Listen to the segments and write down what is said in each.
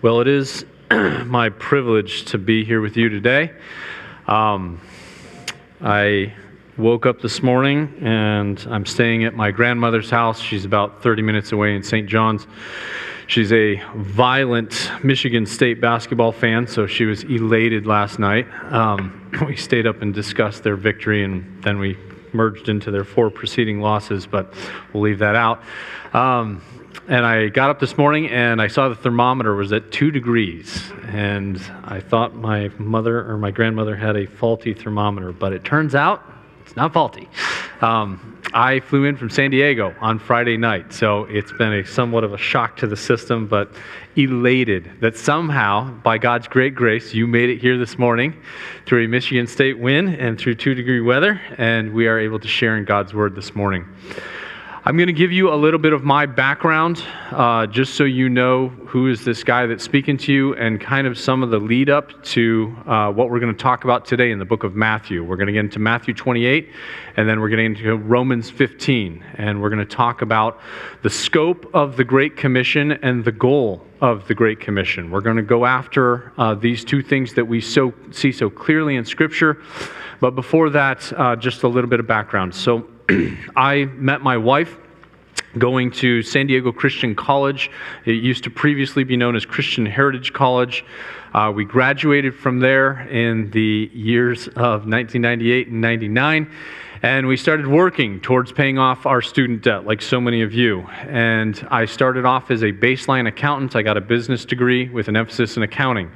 Well, it is my privilege to be here with you today. Um, I woke up this morning and I'm staying at my grandmother's house. She's about 30 minutes away in St. John's. She's a violent Michigan State basketball fan, so she was elated last night. Um, we stayed up and discussed their victory, and then we merged into their four preceding losses, but we'll leave that out. Um, and I got up this morning and I saw the thermometer was at two degrees. And I thought my mother or my grandmother had a faulty thermometer, but it turns out it's not faulty. Um, I flew in from San Diego on Friday night, so it's been a somewhat of a shock to the system, but elated that somehow, by God's great grace, you made it here this morning through a Michigan State win and through two degree weather, and we are able to share in God's word this morning. I'm going to give you a little bit of my background, uh, just so you know who is this guy that's speaking to you, and kind of some of the lead up to uh, what we're going to talk about today in the book of Matthew. We're going to get into Matthew 28, and then we're going to get into Romans 15, and we're going to talk about the scope of the Great Commission and the goal of the Great Commission. We're going to go after uh, these two things that we so see so clearly in Scripture. But before that, uh, just a little bit of background. So. I met my wife going to San Diego Christian College. It used to previously be known as Christian Heritage College. Uh, we graduated from there in the years of 1998 and 99. And we started working towards paying off our student debt, like so many of you. And I started off as a baseline accountant. I got a business degree with an emphasis in accounting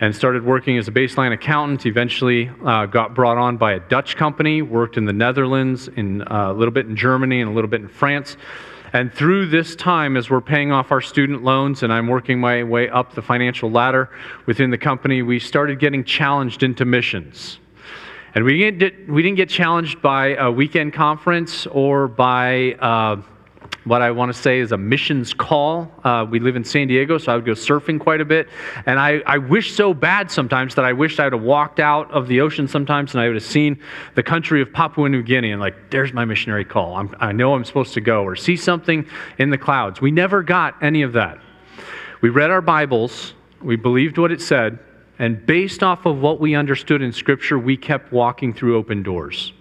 and started working as a baseline accountant. Eventually, uh, got brought on by a Dutch company, worked in the Netherlands, in, uh, a little bit in Germany, and a little bit in France. And through this time, as we're paying off our student loans and I'm working my way up the financial ladder within the company, we started getting challenged into missions. And we didn't, get challenged by a weekend conference or by uh, what I want to say is a missions call. Uh, we live in San Diego, so I would go surfing quite a bit. And I, I wish so bad sometimes that I wished I would have walked out of the ocean sometimes and I would have seen the country of Papua New Guinea and, like, there's my missionary call. I'm, I know I'm supposed to go, or see something in the clouds. We never got any of that. We read our Bibles, we believed what it said, and based off of what we understood in Scripture, we kept walking through open doors.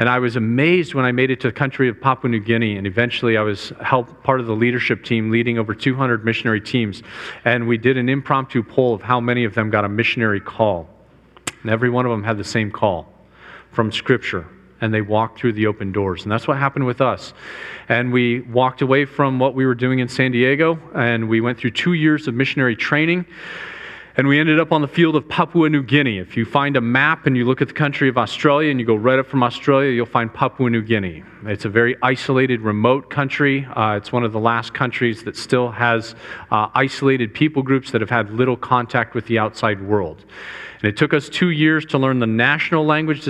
And I was amazed when I made it to the country of Papua New Guinea, and eventually I was helped part of the leadership team leading over 200 missionary teams. And we did an impromptu poll of how many of them got a missionary call. And every one of them had the same call from Scripture. And they walked through the open doors. And that's what happened with us. And we walked away from what we were doing in San Diego, and we went through two years of missionary training. And we ended up on the field of Papua New Guinea. If you find a map and you look at the country of Australia and you go right up from Australia, you'll find Papua New Guinea. It's a very isolated, remote country. Uh, it's one of the last countries that still has uh, isolated people groups that have had little contact with the outside world. And it took us two years to learn the national language.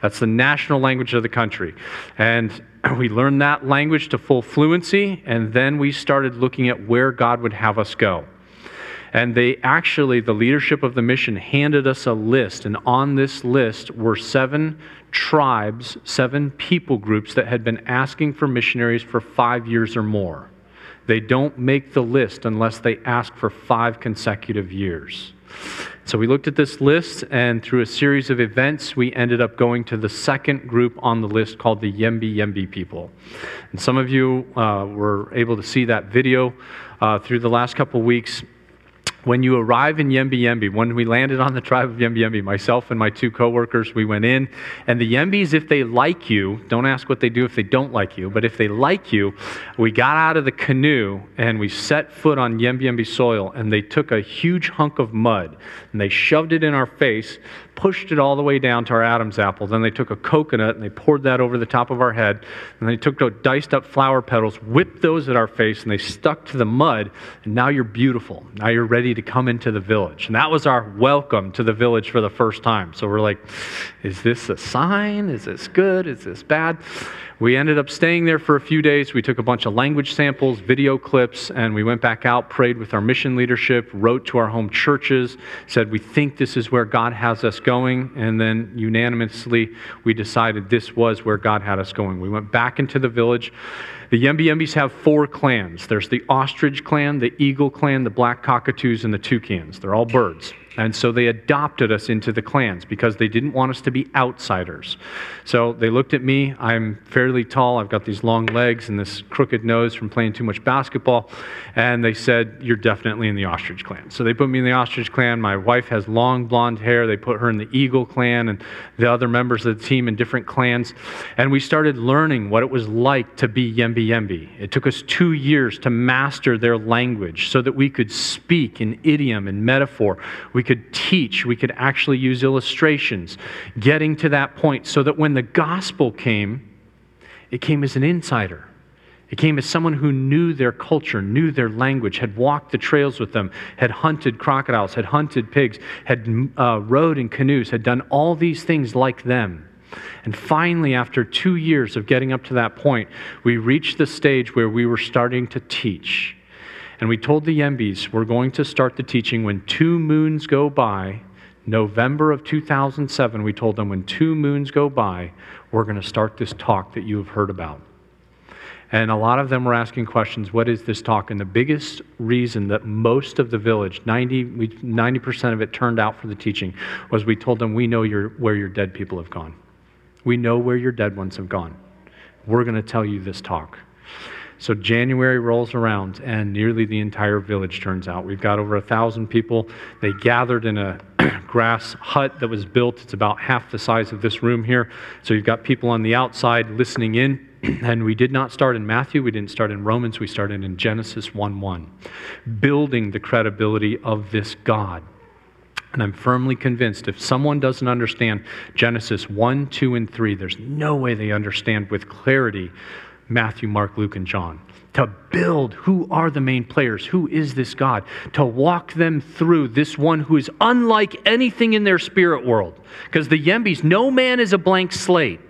That's the national language of the country. And we learned that language to full fluency, and then we started looking at where God would have us go. And they actually, the leadership of the mission handed us a list, and on this list were seven tribes, seven people groups that had been asking for missionaries for five years or more. They don't make the list unless they ask for five consecutive years. So we looked at this list, and through a series of events, we ended up going to the second group on the list called the Yembi Yembi people. And some of you uh, were able to see that video uh, through the last couple weeks when you arrive in Yembi Yembi, when we landed on the tribe of Yembi Yembi, myself and my two coworkers, we went in, and the Yembis, if they like you, don't ask what they do if they don't like you, but if they like you, we got out of the canoe and we set foot on Yembi Yembi soil, and they took a huge hunk of mud and they shoved it in our face, pushed it all the way down to our Adam's apple. Then they took a coconut and they poured that over the top of our head. And they took diced up flower petals, whipped those at our face, and they stuck to the mud. And now you're beautiful. Now you're ready to come into the village. And that was our welcome to the village for the first time. So we're like, is this a sign? Is this good? Is this bad? We ended up staying there for a few days. We took a bunch of language samples, video clips, and we went back out, prayed with our mission leadership, wrote to our home churches, said, We think this is where God has us going. And then unanimously, we decided this was where God had us going. We went back into the village. The Yembis have four clans there's the ostrich clan, the eagle clan, the black cockatoos, and the toucans. They're all birds. And so they adopted us into the clans because they didn't want us to be outsiders. So they looked at me. I'm fairly tall. I've got these long legs and this crooked nose from playing too much basketball. And they said, You're definitely in the ostrich clan. So they put me in the ostrich clan. My wife has long blonde hair. They put her in the eagle clan and the other members of the team in different clans. And we started learning what it was like to be Yembi Yembi. It took us two years to master their language so that we could speak in idiom and metaphor. We could teach, we could actually use illustrations, getting to that point so that when the gospel came, it came as an insider. It came as someone who knew their culture, knew their language, had walked the trails with them, had hunted crocodiles, had hunted pigs, had uh, rowed in canoes, had done all these things like them. And finally, after two years of getting up to that point, we reached the stage where we were starting to teach. And we told the Yembis, we're going to start the teaching when two moons go by. November of 2007, we told them when two moons go by, we're going to start this talk that you have heard about. And a lot of them were asking questions what is this talk? And the biggest reason that most of the village, 90, 90% of it turned out for the teaching, was we told them, We know your, where your dead people have gone. We know where your dead ones have gone. We're going to tell you this talk. So January rolls around, and nearly the entire village turns out. We've got over a thousand people. They gathered in a grass hut that was built. It's about half the size of this room here. So you've got people on the outside listening in. And we did not start in Matthew, we didn't start in Romans, we started in Genesis 1 1, building the credibility of this God. And I'm firmly convinced if someone doesn't understand Genesis 1, 2, and 3, there's no way they understand with clarity Matthew, Mark, Luke, and John. To build who are the main players, who is this God, to walk them through this one who is unlike anything in their spirit world. Because the Yembis, no man is a blank slate.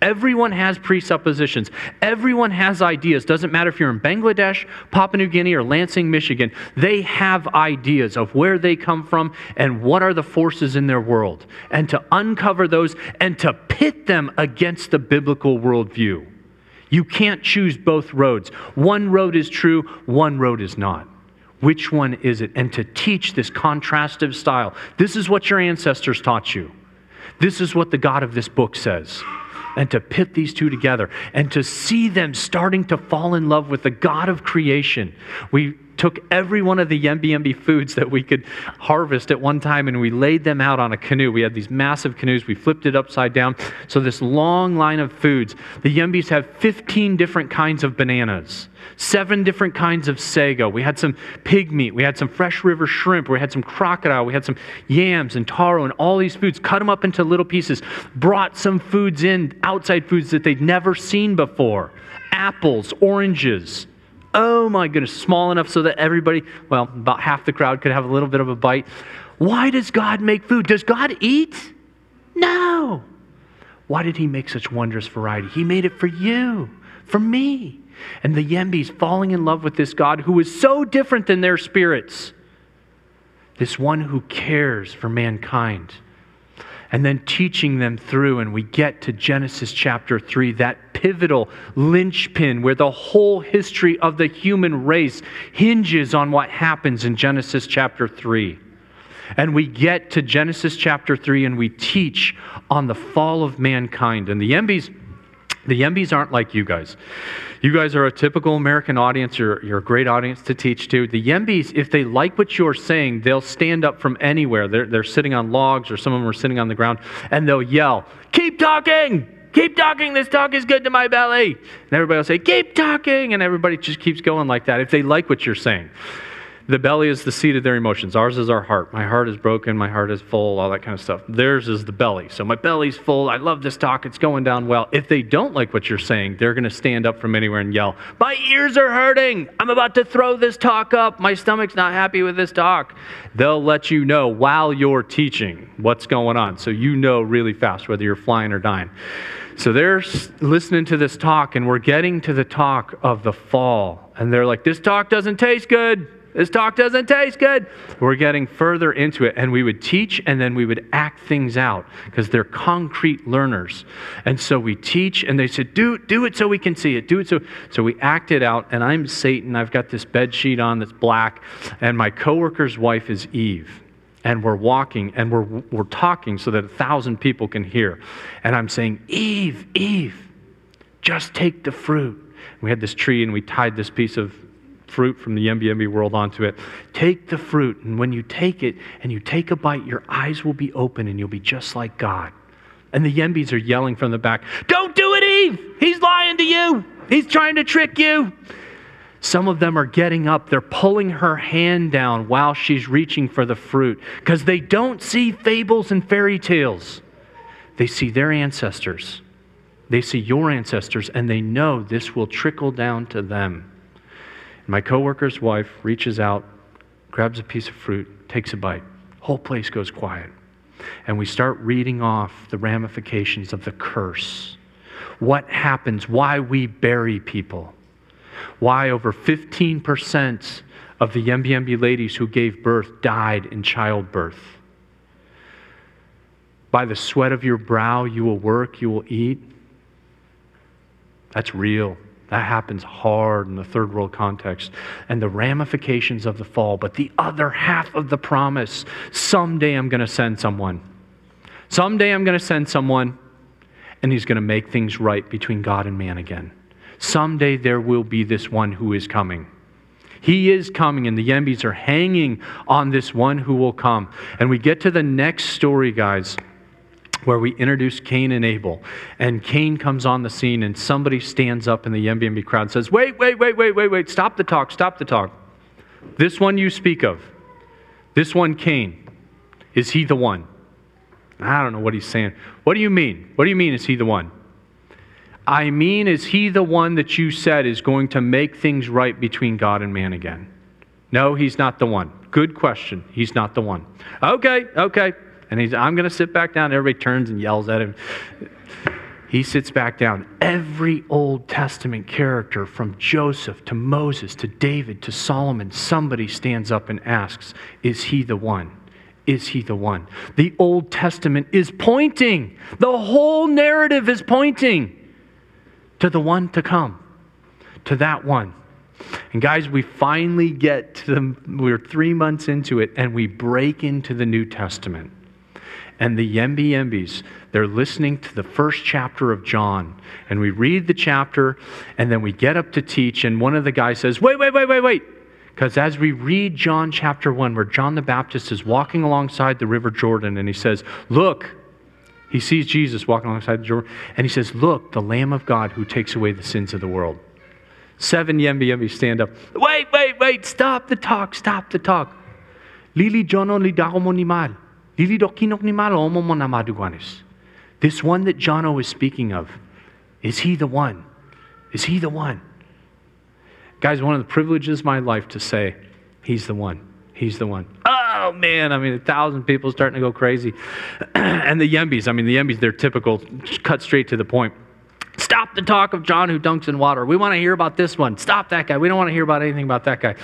Everyone has presuppositions. Everyone has ideas. Doesn't matter if you're in Bangladesh, Papua New Guinea, or Lansing, Michigan. They have ideas of where they come from and what are the forces in their world. And to uncover those and to pit them against the biblical worldview. You can't choose both roads. One road is true, one road is not. Which one is it? And to teach this contrastive style. This is what your ancestors taught you. This is what the God of this book says. And to pit these two together and to see them starting to fall in love with the God of creation. We took every one of the Yembi Yembi foods that we could harvest at one time and we laid them out on a canoe. We had these massive canoes. We flipped it upside down. So, this long line of foods. The Yembis have 15 different kinds of bananas, seven different kinds of sago. We had some pig meat. We had some fresh river shrimp. We had some crocodile. We had some yams and taro and all these foods. Cut them up into little pieces. Brought some foods in, outside foods that they'd never seen before apples, oranges Oh my goodness, small enough so that everybody, well, about half the crowd could have a little bit of a bite. Why does God make food? Does God eat? No. Why did He make such wondrous variety? He made it for you, for me. And the Yembis falling in love with this God who is so different than their spirits. This one who cares for mankind and then teaching them through. And we get to Genesis chapter 3, that pivotal linchpin where the whole history of the human race hinges on what happens in Genesis chapter 3. And we get to Genesis chapter 3 and we teach on the fall of mankind. And the Yembis, the Yembis aren't like you guys. You guys are a typical American audience. You're, you're a great audience to teach to. The Yembis, if they like what you're saying, they'll stand up from anywhere. They're, they're sitting on logs or some of them are sitting on the ground and they'll yell, Keep talking! Keep talking. This talk is good to my belly. And everybody will say, Keep talking. And everybody just keeps going like that if they like what you're saying. The belly is the seat of their emotions. Ours is our heart. My heart is broken. My heart is full, all that kind of stuff. Theirs is the belly. So my belly's full. I love this talk. It's going down well. If they don't like what you're saying, they're going to stand up from anywhere and yell, My ears are hurting. I'm about to throw this talk up. My stomach's not happy with this talk. They'll let you know while you're teaching what's going on. So you know really fast whether you're flying or dying. So they're listening to this talk, and we're getting to the talk of the fall. And they're like, This talk doesn't taste good. This talk doesn't taste good. We're getting further into it, and we would teach and then we would act things out because they're concrete learners. And so we teach, and they said, do, do it so we can see it. Do it so. So we act it out, and I'm Satan. I've got this bed sheet on that's black, and my coworker's wife is Eve and we're walking and we're, we're talking so that a thousand people can hear. And I'm saying, Eve, Eve, just take the fruit. We had this tree and we tied this piece of fruit from the Yembi world onto it. Take the fruit, and when you take it and you take a bite, your eyes will be open and you'll be just like God. And the Yembis are yelling from the back, Don't do it, Eve! He's lying to you! He's trying to trick you! Some of them are getting up, they're pulling her hand down while she's reaching for the fruit because they don't see fables and fairy tales. They see their ancestors. They see your ancestors, and they know this will trickle down to them. My coworker's wife reaches out, grabs a piece of fruit, takes a bite. Whole place goes quiet. And we start reading off the ramifications of the curse. What happens, why we bury people. Why over 15% of the Yembi ladies who gave birth died in childbirth. By the sweat of your brow you will work, you will eat. That's real. That happens hard in the third world context. And the ramifications of the fall. But the other half of the promise someday I'm going to send someone. Someday I'm going to send someone, and he's going to make things right between God and man again. Someday there will be this one who is coming. He is coming, and the Yembis are hanging on this one who will come. And we get to the next story, guys where we introduce Cain and Abel. And Cain comes on the scene, and somebody stands up in the Yembi Yembi crowd and says, Wait, wait, wait, wait, wait, wait, stop the talk, stop the talk. This one you speak of, this one, Cain, is he the one? I don't know what he's saying. What do you mean? What do you mean, is he the one? I mean, is he the one that you said is going to make things right between God and man again? No, he's not the one. Good question. He's not the one. Okay, okay. And he's, I'm going to sit back down. Everybody turns and yells at him. He sits back down. Every Old Testament character, from Joseph to Moses to David to Solomon, somebody stands up and asks, Is he the one? Is he the one? The Old Testament is pointing, the whole narrative is pointing to the one to come, to that one. And guys, we finally get to the, we're three months into it, and we break into the New Testament and the Yembi Yembis, they're listening to the first chapter of John. And we read the chapter, and then we get up to teach, and one of the guys says, Wait, wait, wait, wait, wait. Because as we read John chapter 1, where John the Baptist is walking alongside the River Jordan, and he says, Look, he sees Jesus walking alongside the Jordan, and he says, Look, the Lamb of God who takes away the sins of the world. Seven Yembi Yembi stand up. Wait, wait, wait, stop the talk, stop the talk. Lili Jono li mal. This one that Jono is speaking of, is he the one? Is he the one? Guys, one of the privileges of my life to say, he's the one. He's the one. Oh man, I mean, a thousand people starting to go crazy. and the Yembis, I mean, the Yembis, they're typical, cut straight to the point. Stop the talk of John who dunks in water. We want to hear about this one. Stop that guy. We don't want to hear about anything about that guy.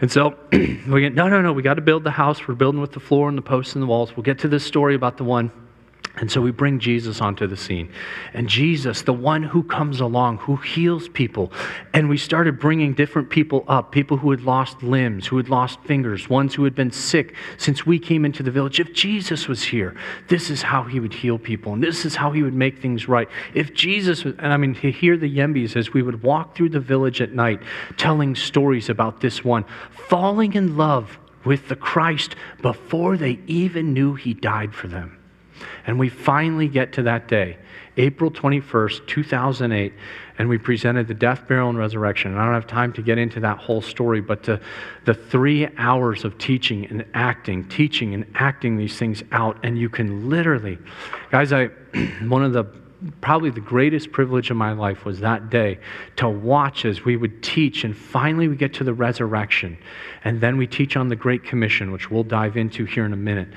And so we get, no, no, no, we got to build the house. We're building with the floor and the posts and the walls. We'll get to this story about the one and so we bring Jesus onto the scene. And Jesus, the one who comes along, who heals people. And we started bringing different people up people who had lost limbs, who had lost fingers, ones who had been sick since we came into the village. If Jesus was here, this is how he would heal people, and this is how he would make things right. If Jesus, was, and I mean, to hear the Yembis as we would walk through the village at night telling stories about this one, falling in love with the Christ before they even knew he died for them. And we finally get to that day, April 21st, 2008, and we presented the death, burial, and resurrection. And I don't have time to get into that whole story, but to, the three hours of teaching and acting, teaching and acting these things out, and you can literally, guys, I, one of the probably the greatest privilege of my life was that day to watch as we would teach and finally we get to the resurrection. And then we teach on the great commission which we'll dive into here in a minute.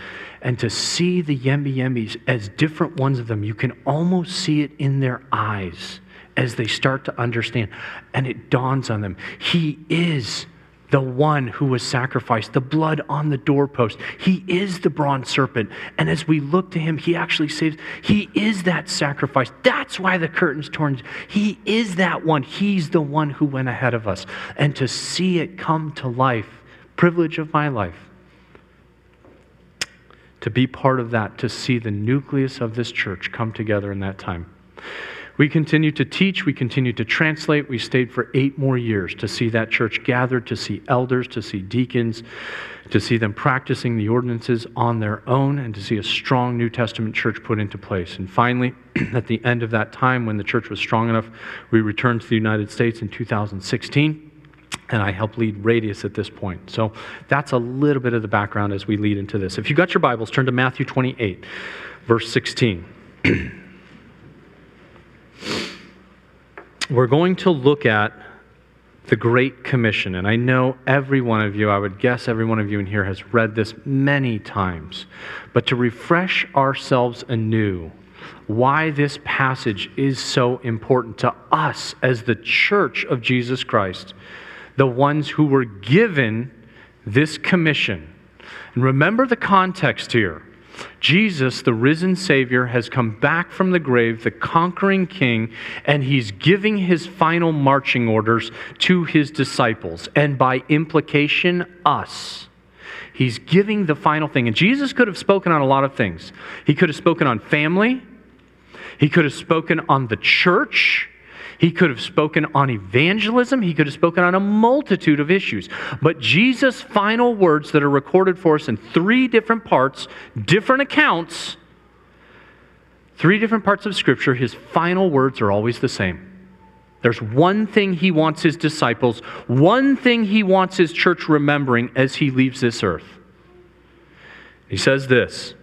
And to see the yembi yembis as different ones of them you can almost see it in their eyes as they start to understand. And it dawns on them he is the one who was sacrificed, the blood on the doorpost. He is the bronze serpent. And as we look to him, he actually saves. He is that sacrifice. That's why the curtain's torn. He is that one. He's the one who went ahead of us. And to see it come to life, privilege of my life, to be part of that, to see the nucleus of this church come together in that time. We continued to teach, we continued to translate. We stayed for eight more years to see that church gathered, to see elders, to see deacons, to see them practicing the ordinances on their own, and to see a strong New Testament church put into place. And finally, at the end of that time, when the church was strong enough, we returned to the United States in 2016 and I help lead Radius at this point. So that's a little bit of the background as we lead into this. If you got your Bibles, turn to Matthew 28, verse 16. we're going to look at the Great Commission. And I know every one of you, I would guess every one of you in here has read this many times. But to refresh ourselves anew, why this passage is so important to us as the church of Jesus Christ, the ones who were given this commission. And remember the context here. Jesus, the risen Savior, has come back from the grave, the conquering King, and he's giving his final marching orders to his disciples, and by implication, us. He's giving the final thing. And Jesus could have spoken on a lot of things. He could have spoken on family, he could have spoken on the church. He could have spoken on evangelism. He could have spoken on a multitude of issues. But Jesus' final words that are recorded for us in three different parts, different accounts, three different parts of Scripture, his final words are always the same. There's one thing he wants his disciples, one thing he wants his church remembering as he leaves this earth. He says this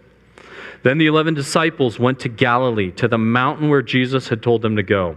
Then the eleven disciples went to Galilee, to the mountain where Jesus had told them to go.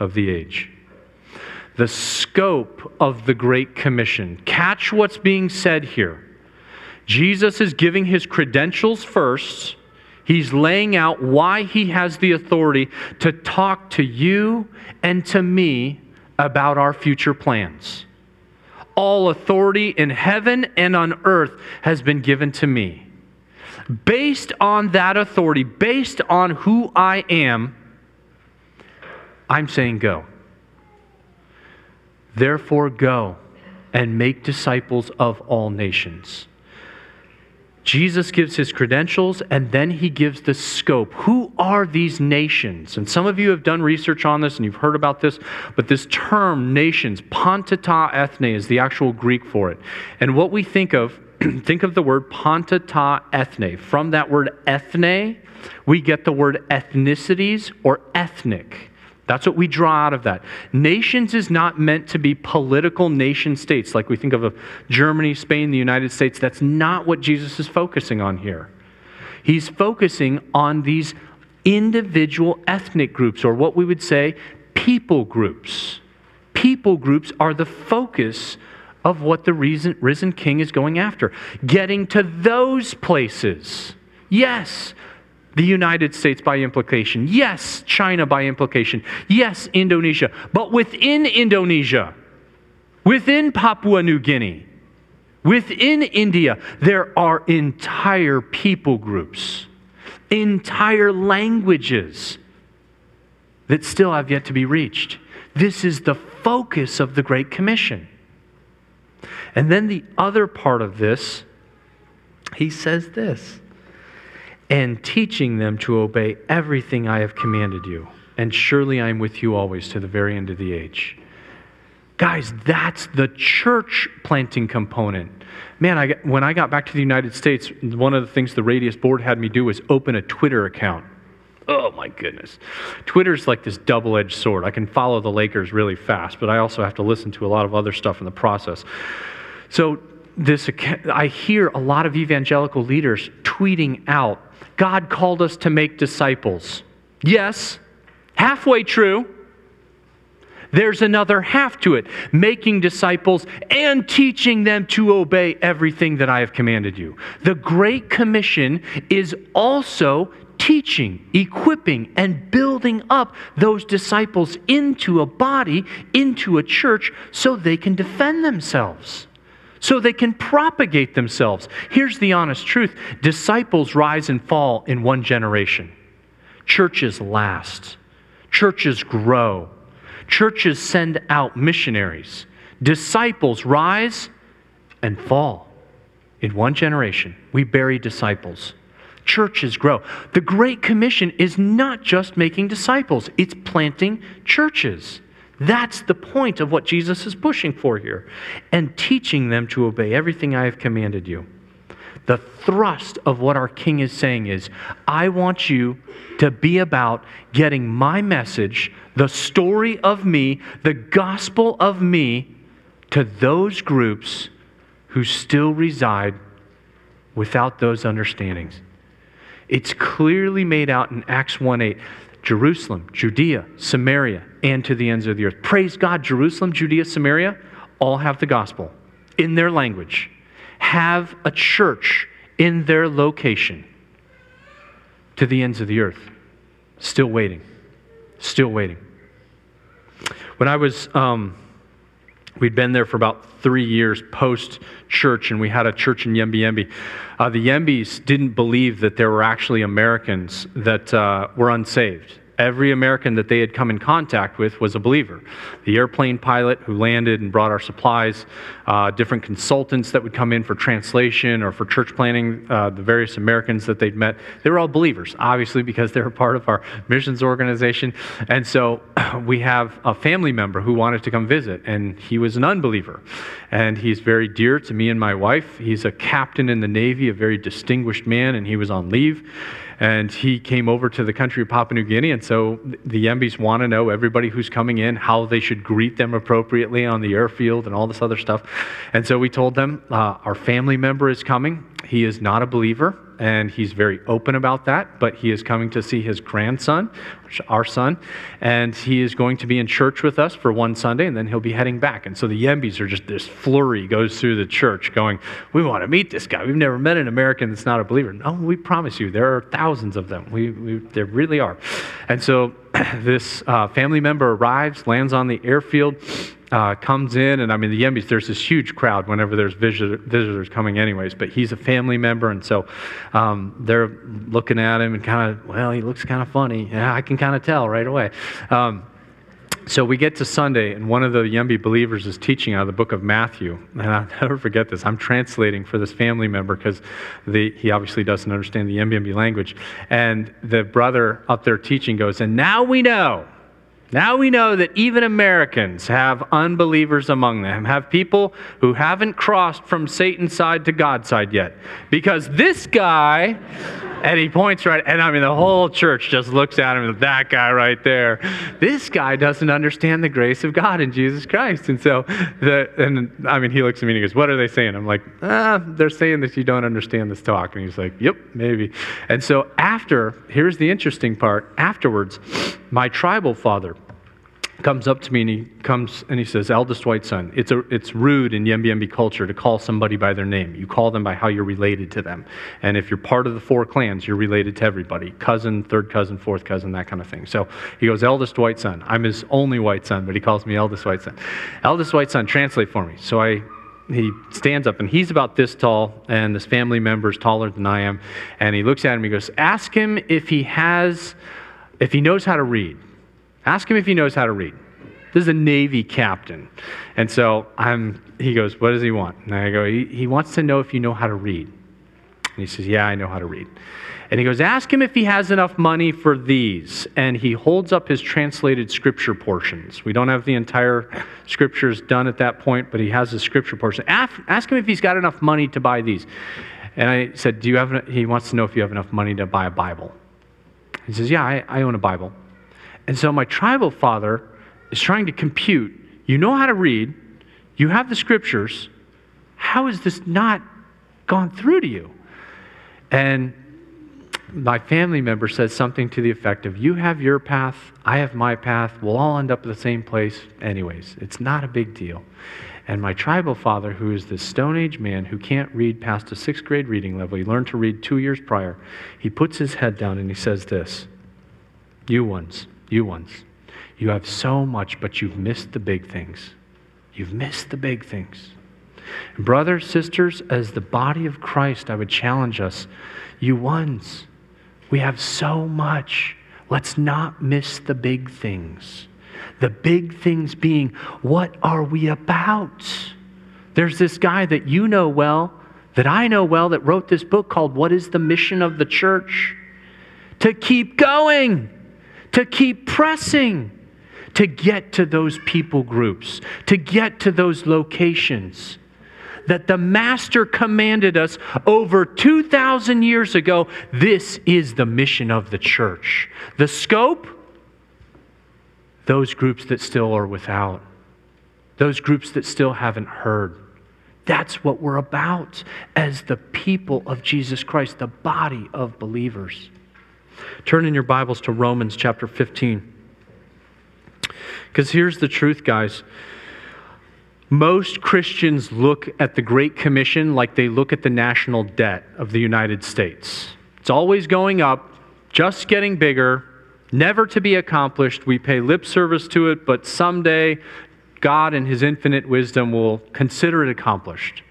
of the age the scope of the Great Commission. Catch what's being said here. Jesus is giving his credentials first. He's laying out why he has the authority to talk to you and to me about our future plans. All authority in heaven and on earth has been given to me. Based on that authority, based on who I am, I'm saying go. Therefore, go and make disciples of all nations. Jesus gives his credentials and then he gives the scope. Who are these nations? And some of you have done research on this and you've heard about this, but this term, nations, panta ta ethne, is the actual Greek for it. And what we think of, think of the word panta ta ethne. From that word ethne, we get the word ethnicities or ethnic. That's what we draw out of that. Nations is not meant to be political nation states like we think of Germany, Spain, the United States. That's not what Jesus is focusing on here. He's focusing on these individual ethnic groups, or what we would say people groups. People groups are the focus of what the risen king is going after. Getting to those places. Yes, the United States by implication. Yes, China by implication. Yes, Indonesia. But within Indonesia, within Papua New Guinea, within India, there are entire people groups. entire languages that still have yet to be reached. This is the focus of the Great Commission. And then the other part of this, he says this and teaching them to obey everything I have commanded you. And surely I am with you always to the very end of the age. Guys, that's the church planting component. Man, I, when I got back to the United States, one of the things the Radius board had me do was open a Twitter account. Oh my goodness. Twitter's like this double edged sword. I can follow the Lakers really fast, but I also have to listen to a lot of other stuff in the process. So, this, I hear a lot of evangelical leaders tweeting out God called us to make disciples. Yes, halfway true. There's another half to it making disciples and teaching them to obey everything that I have commanded you. The Great Commission is also teaching, equipping, and building up those disciples into a body, into a church, so they can defend themselves so they can propagate themselves. Here's the honest truth disciples rise and fall in one generation, churches last, churches grow, churches send out missionaries. Disciples rise and fall in one generation. We bury disciples. Churches grow. The Great Commission is not just making disciples, it's planting churches. That's the point of what Jesus is pushing for here. And teaching them to obey everything I have commanded you. The thrust of what our king is saying is I want you to be about getting my message, the story of me, the gospel of me, to those groups who still reside without those understandings. It's clearly made out in Acts 1 8. Jerusalem, Judea, Samaria, and to the ends of the earth. Praise God, Jerusalem, Judea, Samaria all have the gospel in their language, have a church in their location to the ends of the earth. Still waiting. Still waiting. When I was, um, we'd been there for about three years post church, and we had a church in Yembi Yembi. Uh, the Yembis didn't believe that there were actually Americans that uh, were unsaved. Every American that they had come in contact with was a believer. The airplane pilot who landed and brought our supplies, uh, different consultants that would come in for translation or for church planning, uh, the various Americans that they'd met, they were all believers, obviously, because they were part of our missions organization. And so we have a family member who wanted to come visit, and he was an unbeliever. And he's very dear to me and my wife. He's a captain in the Navy, a very distinguished man, and he was on leave and he came over to the country of Papua New Guinea. And so the Yembis want to know everybody who's coming in, how they should greet them appropriately on the airfield and all this other stuff. And so we told them, uh, our family member is coming. He is not a believer and he's very open about that. But he is coming to see his grandson, our son, and he is going to be in church with us for one Sunday, and then he'll be heading back. And so the Yembis are just this flurry goes through the church, going, "We want to meet this guy. We've never met an American that's not a believer." No, we promise you, there are thousands of them. We, we there really are. And so this uh, family member arrives, lands on the airfield uh, comes in, and I mean, the Yembis, there's this huge crowd whenever there's visitor, visitors coming, anyways, but he's a family member, and so um, they're looking at him and kind of, well, he looks kind of funny. Yeah, I can kind of tell right away. Um, so we get to Sunday, and one of the Yembi believers is teaching out of the book of Matthew. And I'll never forget this. I'm translating for this family member because he obviously doesn't understand the Yembi language. And the brother up there teaching goes, And now we know now we know that even Americans have unbelievers among them, have people who haven't crossed from Satan's side to God's side yet. Because this guy, and he points right, and I mean, the whole church just looks at him, that guy right there. This guy doesn't understand the grace of God in Jesus Christ. And so, the, and I mean, he looks at me and he goes, What are they saying? I'm like, Ah, they're saying that you don't understand this talk. And he's like, Yep, maybe. And so, after, here's the interesting part afterwards, my tribal father comes up to me and he comes and he says, eldest white son, it's, a, it's rude in Yembi culture to call somebody by their name. You call them by how you're related to them. And if you're part of the four clans, you're related to everybody cousin, third cousin, fourth cousin, that kind of thing. So he goes, eldest white son. I'm his only white son, but he calls me eldest white son. Eldest white son, translate for me. So I he stands up, and he's about this tall, and this family member is taller than I am. And he looks at him, he goes, Ask him if he has, if he knows how to read. Ask him if he knows how to read. This is a Navy captain. And so I'm, he goes, What does he want? And I go, He, he wants to know if you know how to read. And he says, Yeah, I know how to read. And he goes, Ask him if he has enough money for these. And he holds up his translated scripture portions. We don't have the entire scriptures done at that point, but he has the scripture portion. Ask, him if he's got enough money to buy these. And I said, Do you have, he wants to know if you have enough money to buy a Bible. He says, Yeah, I, I own a Bible. And so my tribal father is trying to compute. You know how to read, you have the scriptures. How has this not gone through to you? And my family member says something to the effect of, You have your path, I have my path, we'll all end up at the same place, anyways. It's not a big deal. And my tribal father, who is this Stone Age man who can't read past a sixth grade reading level, he learned to read two years prior, he puts his head down and he says this You ones, you ones, you have so much, but you've missed the big things. You've missed the big things. brothers, sisters, as the body of Christ, I would challenge us, you ones, we have so much. Let's not miss the big things. The big things being, what are we about? There's this guy that you know well, that I know well, that wrote this book called What is the Mission of the Church? To keep going, to keep pressing, to get to those people groups, to get to those locations that the Master commanded us over 2,000 years ago. This is the mission of the church. The scope, those groups that still are without, those groups that still haven't heard. That's what we're about as the people of Jesus Christ, the body of believers. Turn in your Bibles to Romans chapter 15. Because here's the truth, guys. Most Christians look at the Great Commission like they look at the national debt of the United States. It's always going up, just getting bigger, never to be accomplished. We pay lip service to it, but someday God, in His infinite wisdom, will consider it accomplished.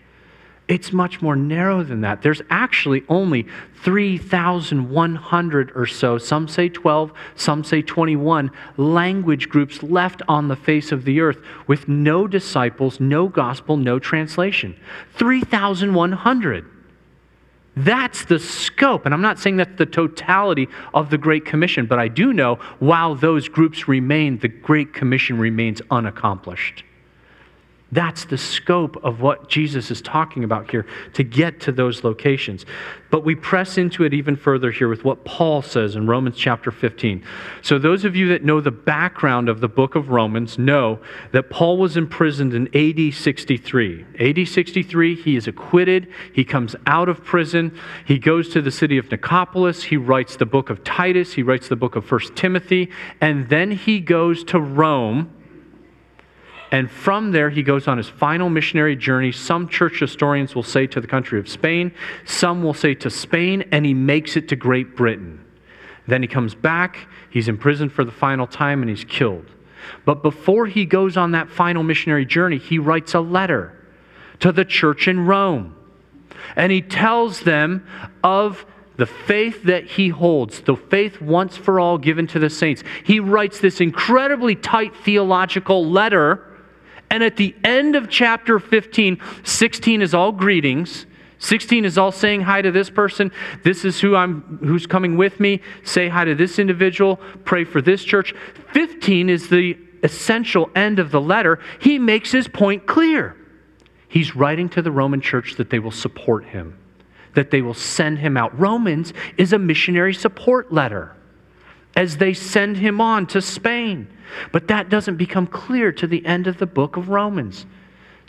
It's much more narrow than that. There's actually only 3,100 or so, some say 12, some say 21, language groups left on the face of the earth with no disciples, no gospel, no translation. 3,100. That's the scope. And I'm not saying that's the totality of the Great Commission, but I do know while those groups remain, the Great Commission remains unaccomplished. That's the scope of what Jesus is talking about here to get to those locations. But we press into it even further here with what Paul says in Romans chapter 15. So, those of you that know the background of the book of Romans know that Paul was imprisoned in AD 63. AD 63, he is acquitted. He comes out of prison. He goes to the city of Nicopolis. He writes the book of Titus. He writes the book of 1 Timothy. And then he goes to Rome and from there, he goes on his final missionary journey. Some church historians will say to the country of Spain, some will say to Spain, and he makes it to Great Britain. Then he comes back, he's imprisoned for the final time, and he's killed. But before he goes on that final missionary journey, he writes a letter to the church in Rome. And he tells them of the faith that he holds, the faith once for all given to the saints. He writes this incredibly tight theological letter and at the end of chapter 15, 16 is all greetings. 16 is all saying hi to this person. This is who I'm who's coming with me. Say hi to this individual. Pray for this church. 15 is the essential end of the letter. He makes his point clear. He's writing to the Roman church that they will support him, that they will send him out. Romans is a missionary support letter as they send him on to Spain. But that doesn't become clear to the end of the book of Romans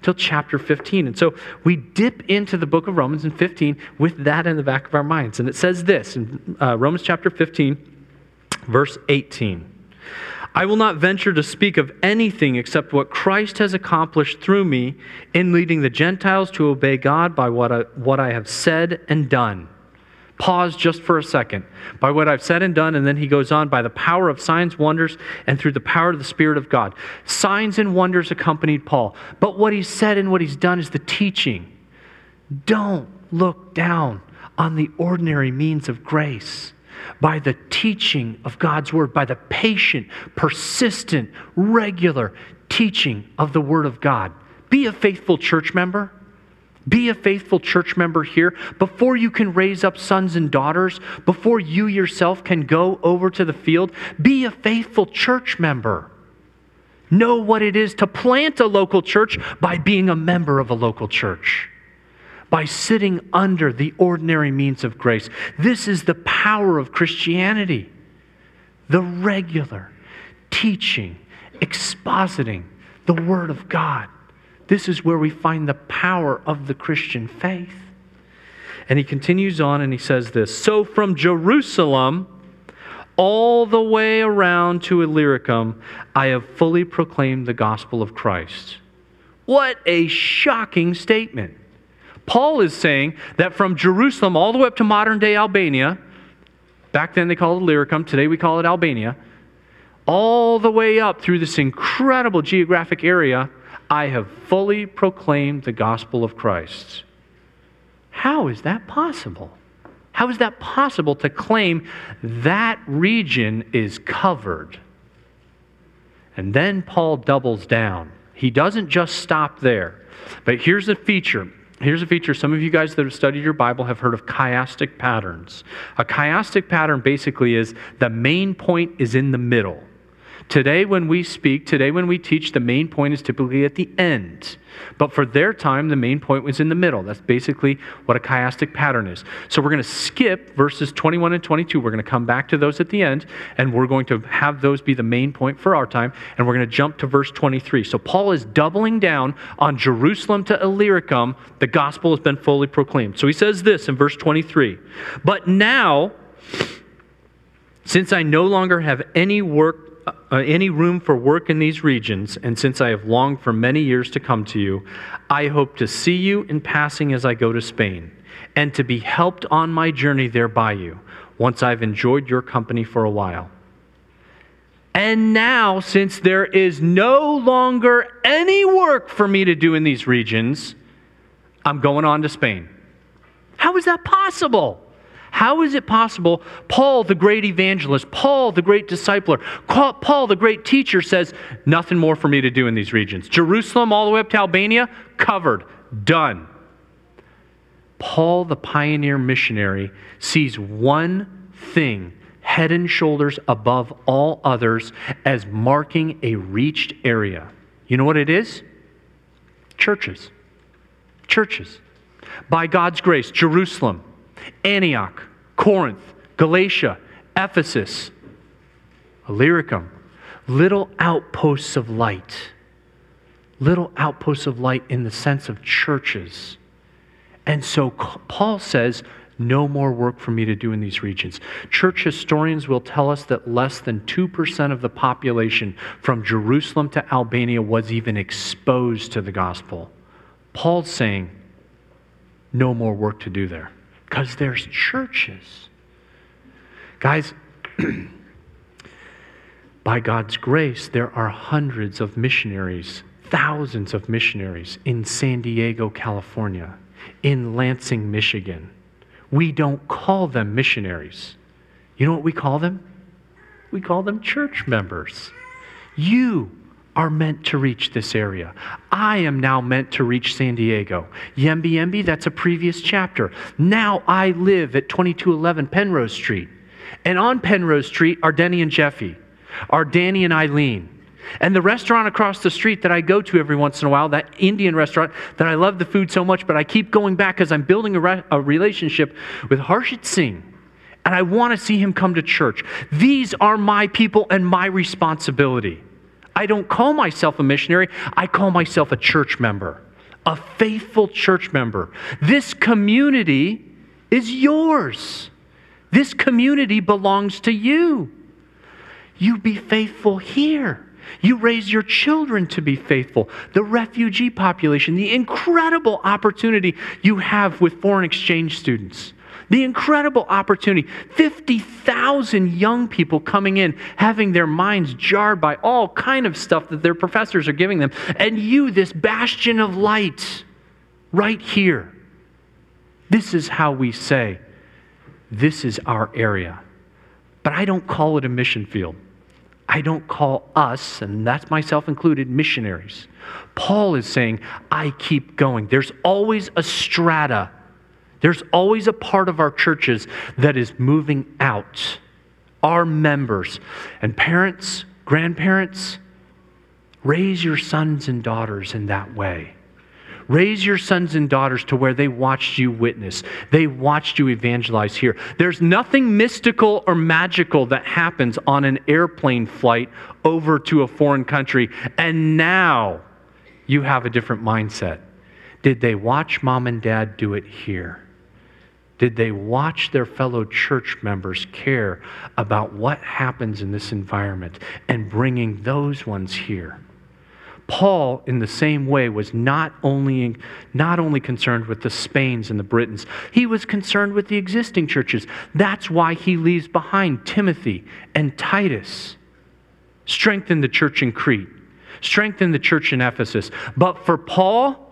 till chapter 15. And so we dip into the book of Romans in 15 with that in the back of our minds. And it says this in uh, Romans chapter 15, verse 18. I will not venture to speak of anything except what Christ has accomplished through me in leading the Gentiles to obey God by what I, what I have said and done. Pause just for a second. By what I've said and done, and then he goes on, by the power of signs, wonders, and through the power of the Spirit of God. Signs and wonders accompanied Paul. But what he's said and what he's done is the teaching. Don't look down on the ordinary means of grace by the teaching of God's word, by the patient, persistent, regular teaching of the word of God. Be a faithful church member. Be a faithful church member here before you can raise up sons and daughters, before you yourself can go over to the field. Be a faithful church member. Know what it is to plant a local church by being a member of a local church, by sitting under the ordinary means of grace. This is the power of Christianity the regular teaching, expositing the Word of God. This is where we find the power of the Christian faith. And he continues on and he says this So from Jerusalem all the way around to Illyricum, I have fully proclaimed the gospel of Christ. What a shocking statement. Paul is saying that from Jerusalem all the way up to modern day Albania, back then they called it Illyricum, today we call it Albania, all the way up through this incredible geographic area, I have fully proclaimed the gospel of Christ. How is that possible? How is that possible to claim that region is covered? And then Paul doubles down. He doesn't just stop there. But here's a feature. Here's a feature. Some of you guys that have studied your Bible have heard of chiastic patterns. A chiastic pattern basically is the main point is in the middle. Today, when we speak, today, when we teach, the main point is typically at the end. But for their time, the main point was in the middle. That's basically what a chiastic pattern is. So we're going to skip verses 21 and 22. We're going to come back to those at the end, and we're going to have those be the main point for our time, and we're going to jump to verse 23. So Paul is doubling down on Jerusalem to Illyricum. The gospel has been fully proclaimed. So he says this in verse 23 But now, since I no longer have any work uh, any room for work in these regions, and since I have longed for many years to come to you, I hope to see you in passing as I go to Spain, and to be helped on my journey there by you, once I've enjoyed your company for a while. And now, since there is no longer any work for me to do in these regions, I'm going on to Spain. How is that possible? How is it possible Paul, the great evangelist, Paul, the great discipler, Paul, the great teacher, says, Nothing more for me to do in these regions? Jerusalem, all the way up to Albania, covered, done. Paul, the pioneer missionary, sees one thing head and shoulders above all others as marking a reached area. You know what it is? Churches. Churches. By God's grace, Jerusalem Antioch, Corinth, Galatia, Ephesus, Illyricum, little outposts of light. Little outposts of light in the sense of churches. And so Paul says, no more work for me to do in these regions. Church historians will tell us that less than 2% of the population from Jerusalem to Albania was even exposed to the gospel. Paul's saying, no more work to do there. Because there's churches. Guys, by God's grace, there are hundreds of missionaries, thousands of missionaries in San Diego, California, in Lansing, Michigan. We don't call them missionaries. You know what we call them? We call them church members. You are meant to reach this area. I am now meant to reach San Diego. Yembi Yembi, that's a previous chapter. Now I live at 2211 Penrose Street. And on Penrose Street are Denny and Jeffy, are Danny and Eileen. And the restaurant across the street that I go to every once in a while, that Indian restaurant that I love the food so much, but I keep going back because I'm building a, re- a relationship with Harshit Singh. And I want to see him come to church. These are my people and my responsibility. I don't call myself a missionary, I call myself a church member, a faithful church member. This community is yours. This community belongs to you. You be faithful here. You raise your children to be faithful. The refugee population, the incredible opportunity you have with foreign exchange students, The incredible opportunity 50,000 young people coming in, having their minds jarred by all kind of stuff that their professors are giving them. And you, this bastion of light, right here. This is how we say, this is our area. But I don't call it a mission field. I don't call us, and that's myself included, missionaries. Paul is saying, I keep going. There's always a strata, there's always a part of our churches that is moving out. Our members and parents, grandparents, raise your sons and daughters in that way. Raise your sons and daughters to where they watched you witness. They watched you evangelize here. There's nothing mystical or magical that happens on an airplane flight over to a foreign country. And now you have a different mindset. Did they watch mom and dad do it here? Did they watch their fellow church members care about what happens in this environment and bringing those ones here? Paul, in the same way, was not only, not only concerned with the Spains and the Britons, he was concerned with the existing churches. That's why he leaves behind Timothy and Titus. Strengthen the church in Crete, strengthen the church in Ephesus. But for Paul,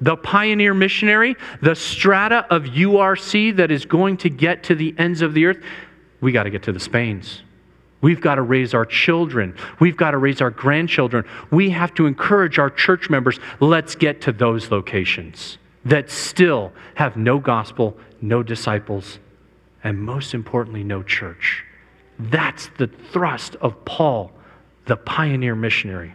the pioneer missionary, the strata of URC that is going to get to the ends of the earth, we got to get to the Spains. We've got to raise our children. We've got to raise our grandchildren. We have to encourage our church members. Let's get to those locations that still have no gospel, no disciples, and most importantly, no church. That's the thrust of Paul, the pioneer missionary.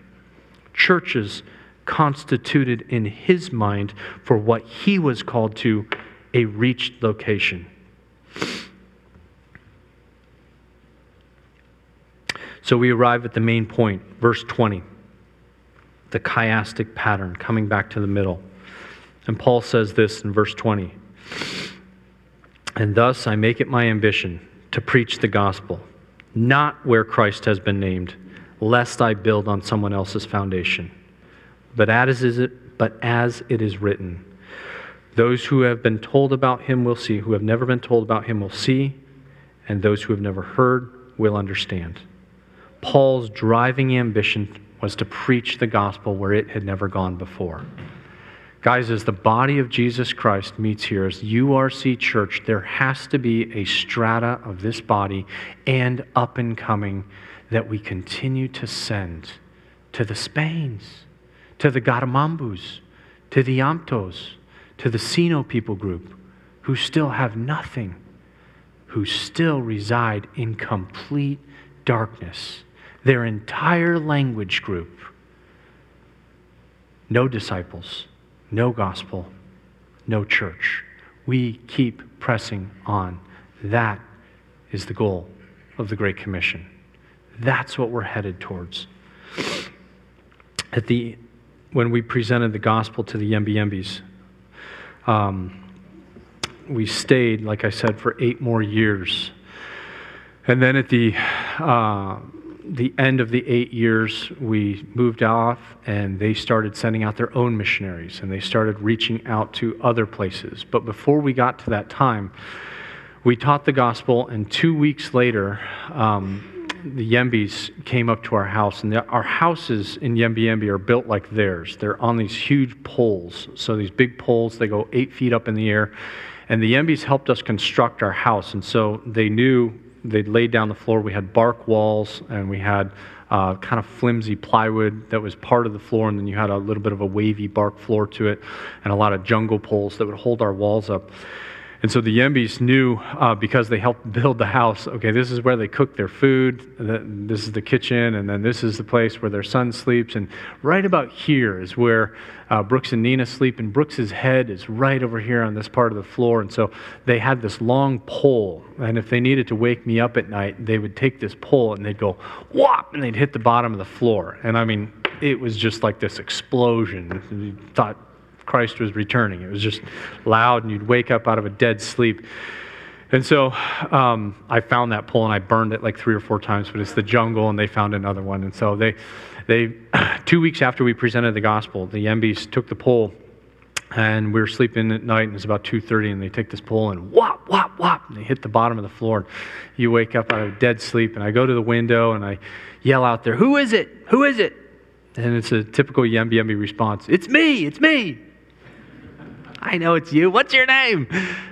Churches constituted in his mind for what he was called to a reached location. So we arrive at the main point, verse 20, the chiastic pattern, coming back to the middle. And Paul says this in verse 20 And thus I make it my ambition to preach the gospel, not where Christ has been named, lest I build on someone else's foundation. But as, is it, but as it is written, those who have been told about him will see, who have never been told about him will see, and those who have never heard will understand. Paul's driving ambition was to preach the gospel where it had never gone before. Guys, as the body of Jesus Christ meets here as URC Church, there has to be a strata of this body and up and coming that we continue to send to the Spains, to the Garamambus, to the Amtos, to the Sino people group who still have nothing, who still reside in complete darkness their entire language group. No disciples, no gospel, no church. We keep pressing on. That is the goal of the Great Commission. That's what we're headed towards. At the, when we presented the gospel to the Yembi um, we stayed, like I said, for eight more years. And then at the uh, the end of the eight years, we moved off and they started sending out their own missionaries and they started reaching out to other places. But before we got to that time, we taught the gospel, and two weeks later, um, the Yembis came up to our house, and the, our houses in Yembi Yembi are built like theirs. They're on these huge poles. So these big poles, they go eight feet up in the air. And the Yembis helped us construct our house, and so they knew they'd laid down the floor. We had bark walls and we had uh, kind of flimsy plywood that was part of the floor, and then you had a little bit of a wavy bark floor to it, and a lot of jungle poles that would hold our walls up. And so the Yembis knew uh, because they helped build the house, okay, this is where they cook their food, this is the kitchen, and then this is the place where their son sleeps. And right about here is where uh, Brooks and Nina sleep, and Brooks's head is right over here on this part of the floor. And so they had this long pole, and if they needed to wake me up at night, they would take this pole and they'd go whop, and they'd hit the bottom of the floor. And I mean, it was just like this explosion. You thought Christ was returning. It was just loud, and you'd wake up out of a dead sleep. And so um, I found that pole and I burned it like three or four times, but it's the jungle, and they found another one. And so they, they two weeks after we presented the gospel, the Yembis took the pole and we were sleeping at night and it's about 2.30 and they take this pole and whop whop whop and they hit the bottom of the floor and you wake up out of dead sleep and i go to the window and i yell out there who is it who is it and it's a typical yembi yembi response it's me it's me i know it's you what's your name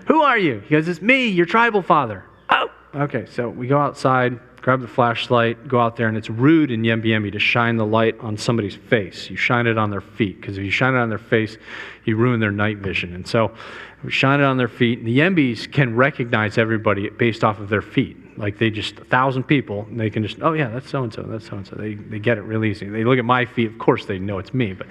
who are you he goes it's me your tribal father oh okay so we go outside grab the flashlight, go out there, and it's rude in Yembi Yembi to shine the light on somebody's face. You shine it on their feet, because if you shine it on their face, you ruin their night vision. And so we shine it on their feet. And the Yembis can recognize everybody based off of their feet. Like they just, a thousand people, and they can just, oh yeah, that's so and so, that's so and so. They, they get it really easy. They look at my feet, of course they know it's me, but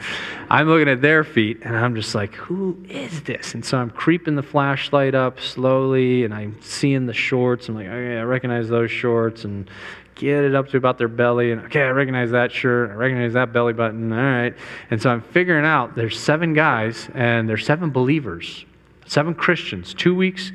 I'm looking at their feet, and I'm just like, who is this? And so I'm creeping the flashlight up slowly, and I'm seeing the shorts. I'm like, okay, I recognize those shorts, and get it up to about their belly, and okay, I recognize that shirt, I recognize that belly button, all right. And so I'm figuring out there's seven guys, and there's seven believers, seven Christians, two weeks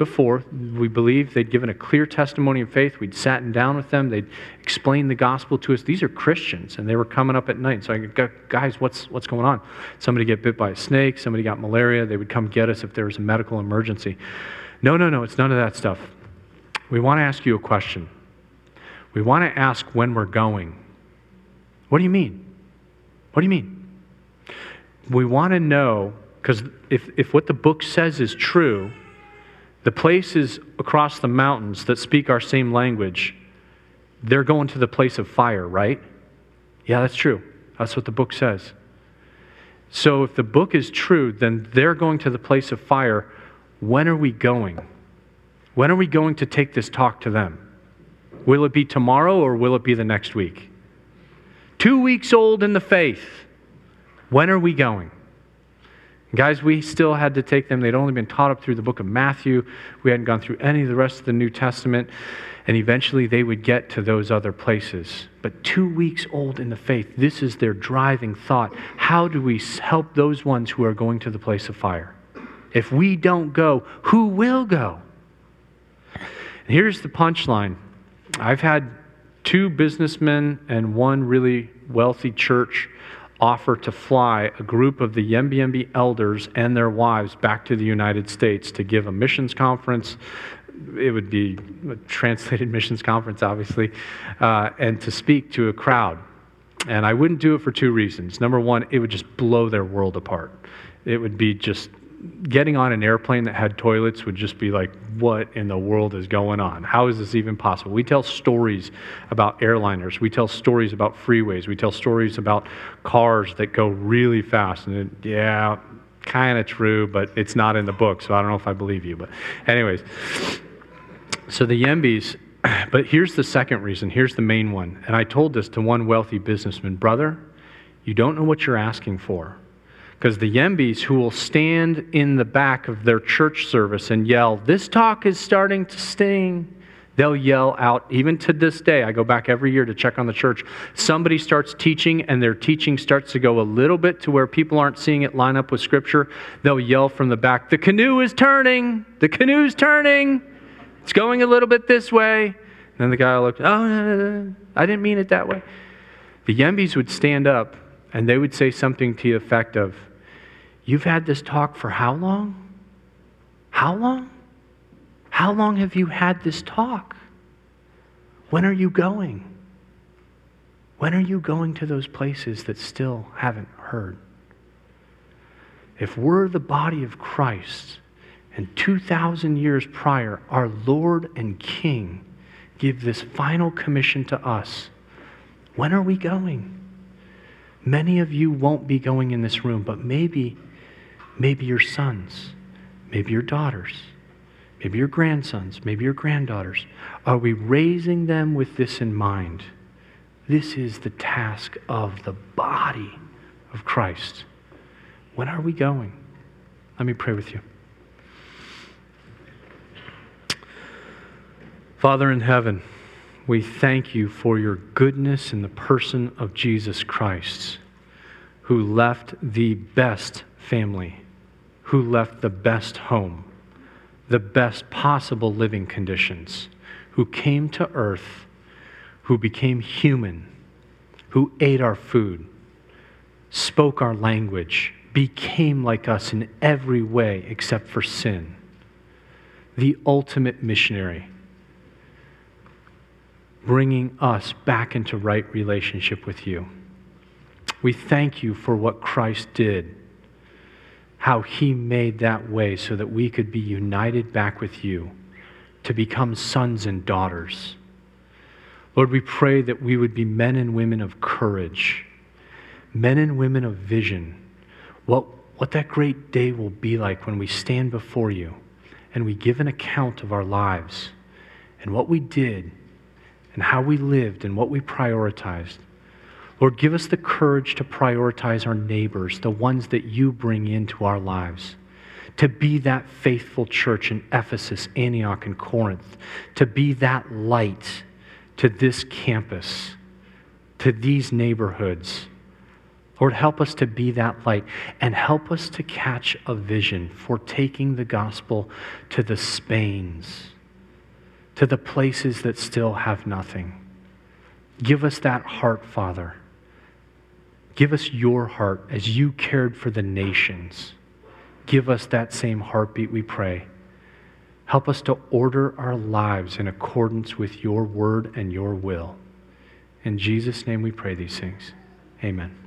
before. We believe they'd given a clear testimony of faith. We'd sat down with them. They'd explained the gospel to us. These are Christians, and they were coming up at night. So I go, guys, what's, what's going on? Somebody get bit by a snake. Somebody got malaria. They would come get us if there was a medical emergency. No, no, no, it's none of that stuff. We want to ask you a question. We want to ask when we're going. What do you mean? What do you mean? We want to know, because if, if what the book says is true, the places across the mountains that speak our same language, they're going to the place of fire, right? Yeah, that's true. That's what the book says. So if the book is true, then they're going to the place of fire. When are we going? When are we going to take this talk to them? Will it be tomorrow or will it be the next week? Two weeks old in the faith. When are we going? Guys, we still had to take them. They'd only been taught up through the book of Matthew. We hadn't gone through any of the rest of the New Testament. And eventually they would get to those other places. But two weeks old in the faith, this is their driving thought. How do we help those ones who are going to the place of fire? If we don't go, who will go? And here's the punchline I've had two businessmen and one really wealthy church offer to fly a group of the Yembi elders and their wives back to the United States to give a missions conference. It would be a translated missions conference, obviously, uh, and to speak to a crowd. And I wouldn't do it for two reasons. Number one, it would just blow their world apart. It would be just getting on an airplane that had toilets would just be like, what in the world is going on? How is this even possible? We tell stories about airliners. We tell stories about freeways. We tell stories about cars that go really fast. And it, yeah, kind of true, but it's not in the book, so I don't know if I believe you. But, anyways, so the Yembis, but here's the second reason. Here's the main one. And I told this to one wealthy businessman brother, you don't know what you're asking for. Because the Yembis who will stand in the back of their church service and yell, This talk is starting to sting. They'll yell out, even to this day. I go back every year to check on the church. Somebody starts teaching, and their teaching starts to go a little bit to where people aren't seeing it line up with Scripture. They'll yell from the back, The canoe is turning! The canoe's turning! It's going a little bit this way. And then the guy will look, Oh, no, no, no, I didn't mean it that way. The Yembis would stand up and they would say something to the effect of, You've had this talk for how long? How long? How long have you had this talk? When are you going? When are you going to those places that still haven't heard? If we're the body of Christ, and 2,000 years prior, our Lord and King give this final commission to us, when are we going? Many of you won't be going in this room, but maybe maybe your sons, maybe your daughters, maybe your grandsons, maybe your granddaughters. Are we raising them with this in mind? This is the task of the body of Christ. When are we going? Let me pray with you. Father in heaven, we thank you for your goodness in the person of Jesus Christ, who left the best family who left the best home, the best possible living conditions, who came to earth, who became human, who ate our food, spoke our language, became like us in every way except for sin. The ultimate missionary, bringing us back into right relationship with you. We thank you for what Christ did, how he made that way so that we could be united back with you to become sons and daughters. Lord, we pray that we would be men and women of courage, men and women of vision. What, what that great day will be like when we stand before you and we give an account of our lives and what we did and how we lived and what we prioritized. Lord, give us the courage to prioritize our neighbors, the ones that you bring into our lives, to be that faithful church in Ephesus, Antioch, and Corinth, to be that light to this campus, to these neighborhoods. Lord, help us to be that light and help us to catch a vision for taking the gospel to the Spains, to the places that still have nothing. Give us that heart, Father. Give us your heart as you cared for the nations. Give us that same heartbeat, we pray. Help us to order our lives in accordance with your word and your will. In Jesus' name we pray these things. Amen.